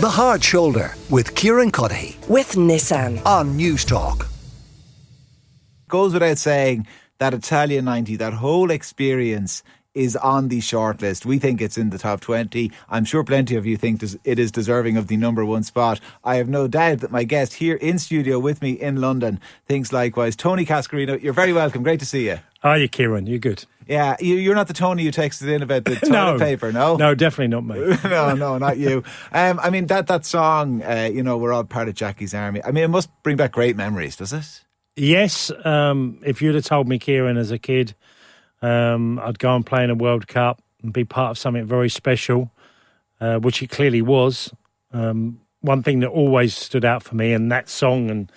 The Hard Shoulder with Kieran Cuddihy with Nissan. on News Talk. goes without saying that Italia 90, that whole experience is on the shortlist. We think it's in the top 20. I'm sure plenty of you think it is deserving of the number one spot. I have no doubt that my guest here in studio with me in London thinks likewise. Tony Cascarino, you're very welcome. Great to see you. Are you, Kieran? You're good. Yeah, you, you're not the Tony who takes texted in about the toilet no paper, no? No, definitely not me. no, no, not you. Um, I mean, that, that song, uh, you know, we're all part of Jackie's army. I mean, it must bring back great memories, does it? yes, um, if you'd have told me, Kieran, as a kid, um, I'd go and play in a World Cup and be part of something very special, uh, which it clearly was. Um, one thing that always stood out for me, and that song and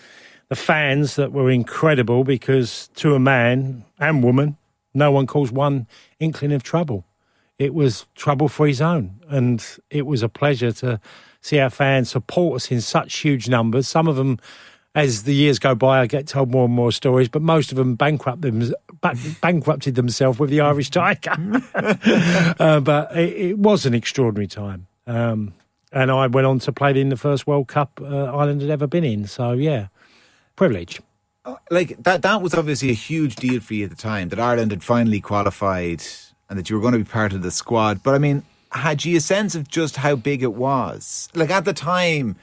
the fans that were incredible because to a man and woman, no one caused one inkling of trouble. It was trouble free zone, and it was a pleasure to see our fans support us in such huge numbers. Some of them, as the years go by, I get told more and more stories, but most of them bankrupt them, ba- bankrupted themselves with the Irish Tiger. uh, but it, it was an extraordinary time. Um, and I went on to play in the first World Cup uh, Ireland had ever been in. So, yeah, privilege. Like that that was obviously a huge deal for you at the time that Ireland had finally qualified and that you were going to be part of the squad. But I mean, had you a sense of just how big it was? Like at the time,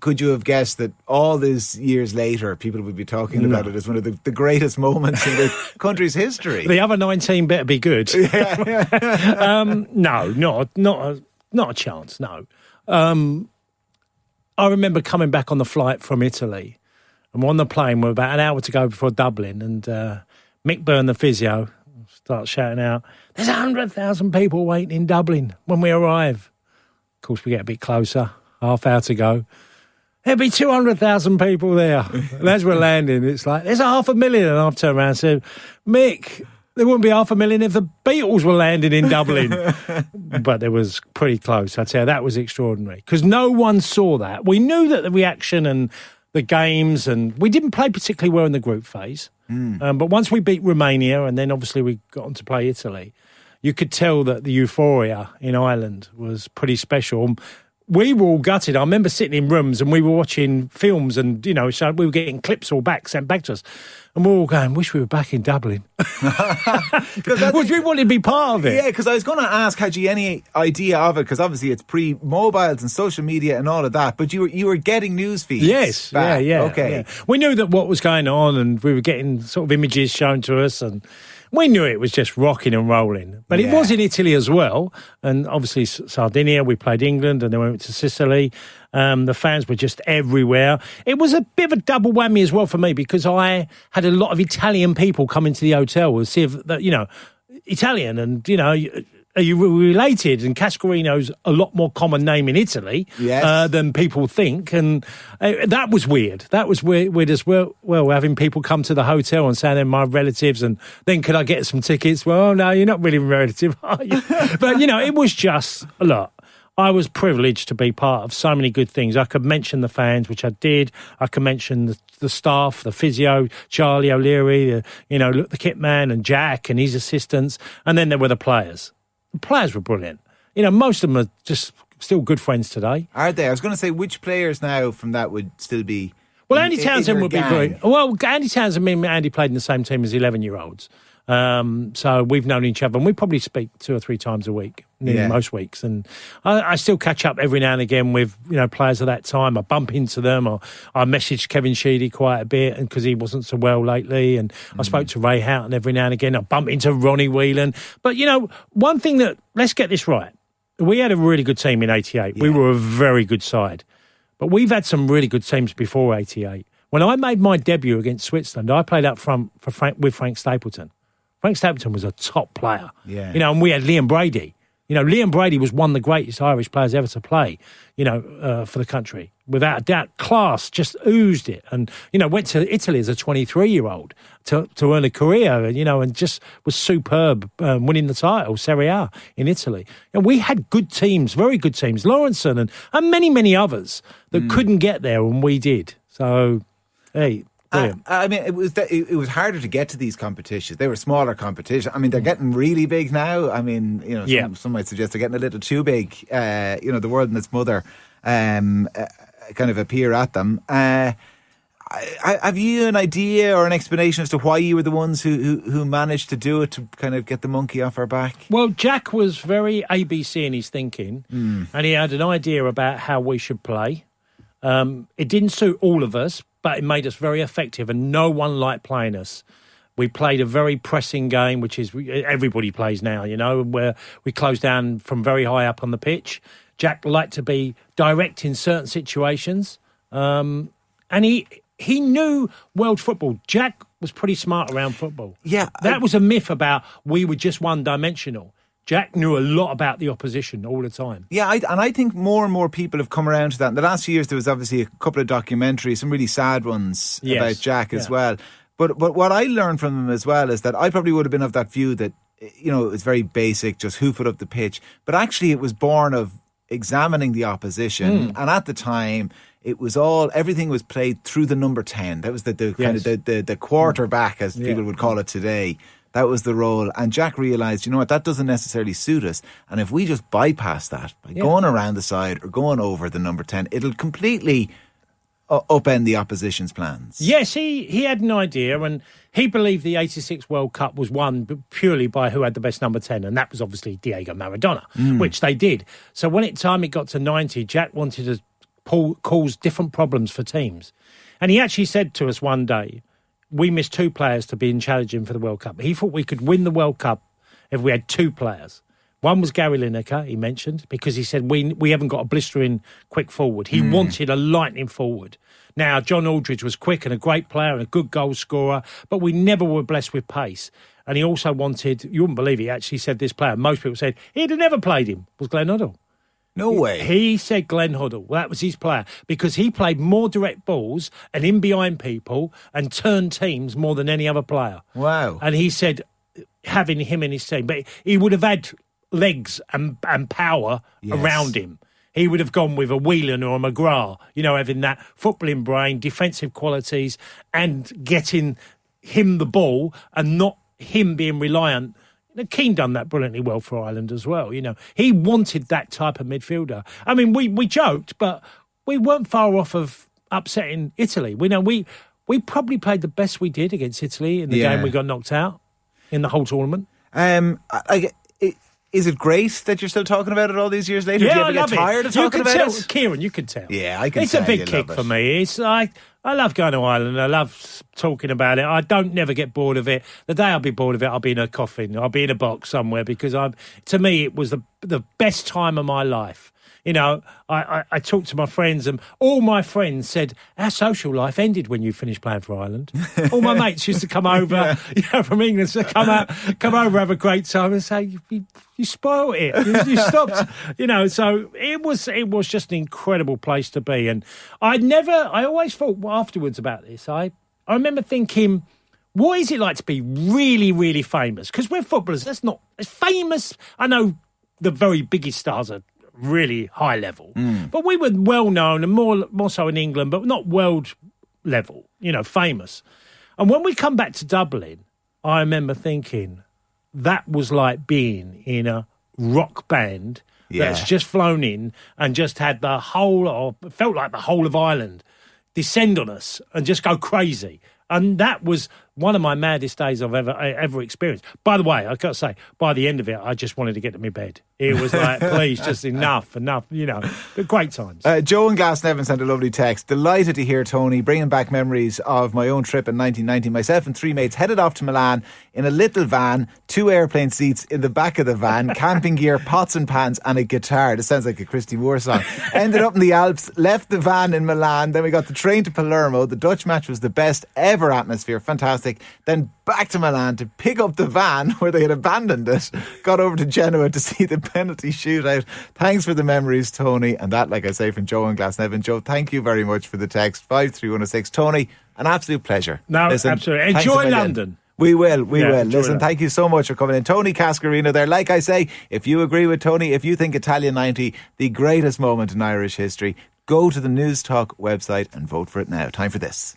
could you have guessed that all these years later, people would be talking about it as one of the, the greatest moments in the country's history? The other 19 better be good. um, no, not, not, a, not a chance, no. Um, I remember coming back on the flight from Italy and we're on the plane. We're about an hour to go before Dublin, and uh, Mick Byrne, the physio, starts shouting out, There's 100,000 people waiting in Dublin when we arrive. Of course, we get a bit closer, half hour to go. There'll be 200,000 people there. and as we're landing, it's like, there's a half a million. And I've turned around and said, Mick, there wouldn't be half a million if the Beatles were landing in Dublin. but it was pretty close. I'd say that was extraordinary because no one saw that. We knew that the reaction and the games, and we didn't play particularly well in the group phase. Um, but once we beat Romania, and then obviously we got on to play Italy, you could tell that the euphoria in Ireland was pretty special. We were all gutted. I remember sitting in rooms and we were watching films, and you know, so we were getting clips all back sent back to us, and we are all going, "Wish we were back in Dublin." Which we wanted to be part of it. Yeah, because I was going to ask, had you any idea of it? Because obviously it's pre-mobiles and social media and all of that. But you were you were getting news feeds. Yes, back. yeah, yeah. Okay. yeah. We knew that what was going on, and we were getting sort of images shown to us, and we knew it was just rocking and rolling. But it was in Italy as well, and obviously Sardinia. We played England, and then we went to Sicily. Um, the fans were just everywhere. It was a bit of a double whammy as well for me because I had a lot of Italian people come into the hotel and see if you know Italian, and you know. Are you related? And Cascarino's a lot more common name in Italy Yes. uh, than people think, and uh, that was weird. That was weird, weird as well. Well, having people come to the hotel and saying they're my relatives, and then could I get some tickets? Well, no, you're not really a relative, are you? but you know, it was just a lot. I was privileged to be part of so many good things. I could mention the fans, which I did. I could mention the, the staff, the physio, Charlie O'Leary, the, you know, look, the kit man and Jack and his assistants, and then there were the players. The players were brilliant. You know, most of them are just still good friends today. Are they? I was going to say which players now from that would still be. Well, Andy Townsend would be gang? very well. Andy Townsend, me and Andy played in the same team as eleven-year-olds, um, so we've known each other, and we probably speak two or three times a week, Yeah. most weeks. And I, I still catch up every now and again with you know players of that time. I bump into them, or I message Kevin Sheedy quite a bit, and because he wasn't so well lately, and I spoke to Ray Houghton every now and again. I bump into Ronnie Whelan, but you know, one thing that let's get this right. We had a really good team in '88. We were a very good side. But we've had some really good teams before 88. When I made my debut against Switzerland, I played up front for Frank, with Frank Stapleton. Frank Stapleton was a top player. Yeah. You know, and we had Liam Brady. You know, Liam Brady was one of the greatest Irish players ever to play, you know, uh, for the country. Without a doubt, class just oozed it. And, you know, went to Italy as a 23 year old to, to earn a career, and, you know, and just was superb, um, winning the title, Serie A in Italy. And we had good teams, very good teams, Lawrenson and, and many, many others that couldn't get there, and we did. So, hey, Brilliant. I mean, it was the, it, it was harder to get to these competitions. They were smaller competitions. I mean, they're getting really big now. I mean, you know, Yeah. some, some might suggest they're getting a little too big. Uh, you know, the world and its mother um, uh, kind of appear at them. Uh, I, I, have you an idea or an explanation as to why you were the ones who, who, who managed to do it to kind of get the monkey off our back? Well, Jack was very ABC in his thinking, Hmm. and he had an idea about how we should play. Um, it didn't suit all of us, but it made us very effective, and no one liked playing us. We played a very pressing game, which is everybody plays now, you know, where we close down from very high up on the pitch. Jack liked to be direct in certain situations, um, and he he knew world football. Jack was pretty smart around football. Yeah, that I- was a myth about we were just one dimensional. Jack knew a lot about the opposition all the time. Yeah, I, and I think more and more people have come around to that. In the last few years, there was obviously a couple of documentaries, some really sad ones Yes, about Jack as well. But but what I learned from him as well is that I probably would have been of that view that you know it's very basic, just hoof it up the pitch. But actually, it was born of examining the opposition, Hmm. and at the time. It was all everything was played through the number ten. That was the, the kind of the, the, the quarterback, as people would call it today. That was the role. And Jack realised, you know what, that doesn't necessarily suit us. And if we just bypass that by going around the side or going over the number 10, it'll completely uh, upend the opposition's plans. Yes, he, he had an idea, and he believed the 86 World Cup was won purely by who had the best number 10, and that was obviously Diego Maradona, which they did. So when it time it got to 90, Jack wanted to pull, cause different problems for teams. And he actually said to us one day, we missed two players to be in challenging for the World Cup. He thought we could win the World Cup if we had two players. One was Gary Lineker, he mentioned, because he said we we haven't got a blistering quick forward. He hmm. wanted a lightning forward. Now, John Aldridge was quick and a great player and a good goal scorer, but we never were blessed with pace. And he also wanted, you wouldn't believe he actually said this player, most people said he'd have never played him, was Glenn Hoddle. No way. He said Glenn Hoddle. Well, that was his player because he played more direct balls and in behind people and turned teams more than any other player. Wow. And he said having him in his team, but he would have had legs and, and power Yes. around him. He would have gone with a Whelan or a McGrath, you know, having that footballing brain, defensive qualities, and getting him the ball and not him being reliant. You know, Keane done that brilliantly well for Ireland as well. You know, he wanted that type of midfielder. I mean, we we joked, but we weren't far off of upsetting Italy. We know we we probably played the best we did against Italy in the Yeah. game we got knocked out in the whole tournament. Um, I, I, i- is it great that you're still talking about it all these years later? Do you Yeah, ever I love get tired it. of you talking can about tell, it? Kieran. You can tell. Yeah, I can It's a big you kick for me. It's like I love going to Ireland. I love talking about it. I don't never get bored of it. The day I'll be bored of it, I'll be in a coffin. I'll be in a box somewhere because I'm. To me, it was the the best time of my life. You know, I, I, I talked to my friends, and all my friends said our social life ended when you finished playing for Ireland. all my mates used to come over, you know, from England, to come out, come over, have a great time, and say, "You, you, you spoiled it. You, you stopped." you know, so it was it was just an incredible place to be, and I'd never, I always thought afterwards about this. I I remember thinking. What is it like to be really, really famous? Because we're footballers. That's not as famous. I know the very biggest stars are really high level, mm. but we were well known and more more so in England, but not world level. You know, famous. And when we come back to Dublin, I remember thinking that was like being in a rock band that's just flown in and just had the whole of felt like the whole of Ireland descend on us and just go crazy. And that was one of my maddest days I've ever ever experienced. By the way, I got to say, by the end of it, I just wanted to get to my bed. It was like, please, just enough, enough, you know. But great times. Uh, Joe and Glasnevin sent a lovely text. Delighted to hear Tony bringing back memories of my own trip in 1990. Myself and three mates headed off to Milan in a little van, two airplane seats in the back of the van, camping gear, pots and pans, and a guitar. This sounds like a Christy Moore song. Ended up in the Alps, left the van in Milan. Then we got the train to Palermo. The Dutch match was the best ever atmosphere. Fantastic. Then back to Milan to pick up the van where they had abandoned it. Got over to Genoa to see the penalty shootout. Thanks for the memories, Tony. And that, like I say, from Joe and Glasnevin. Joe, thank you very much for the text. 53106. Tony, an absolute pleasure. No, absolutely. Enjoy. London. We will, we Yeah, will. Listen, that. thank you so much for coming in. Tony Cascarino there. Like I say, if you agree with Tony, if you think Italia 90, the greatest moment in Irish history, go to the News Talk website and vote for it now. Time for this.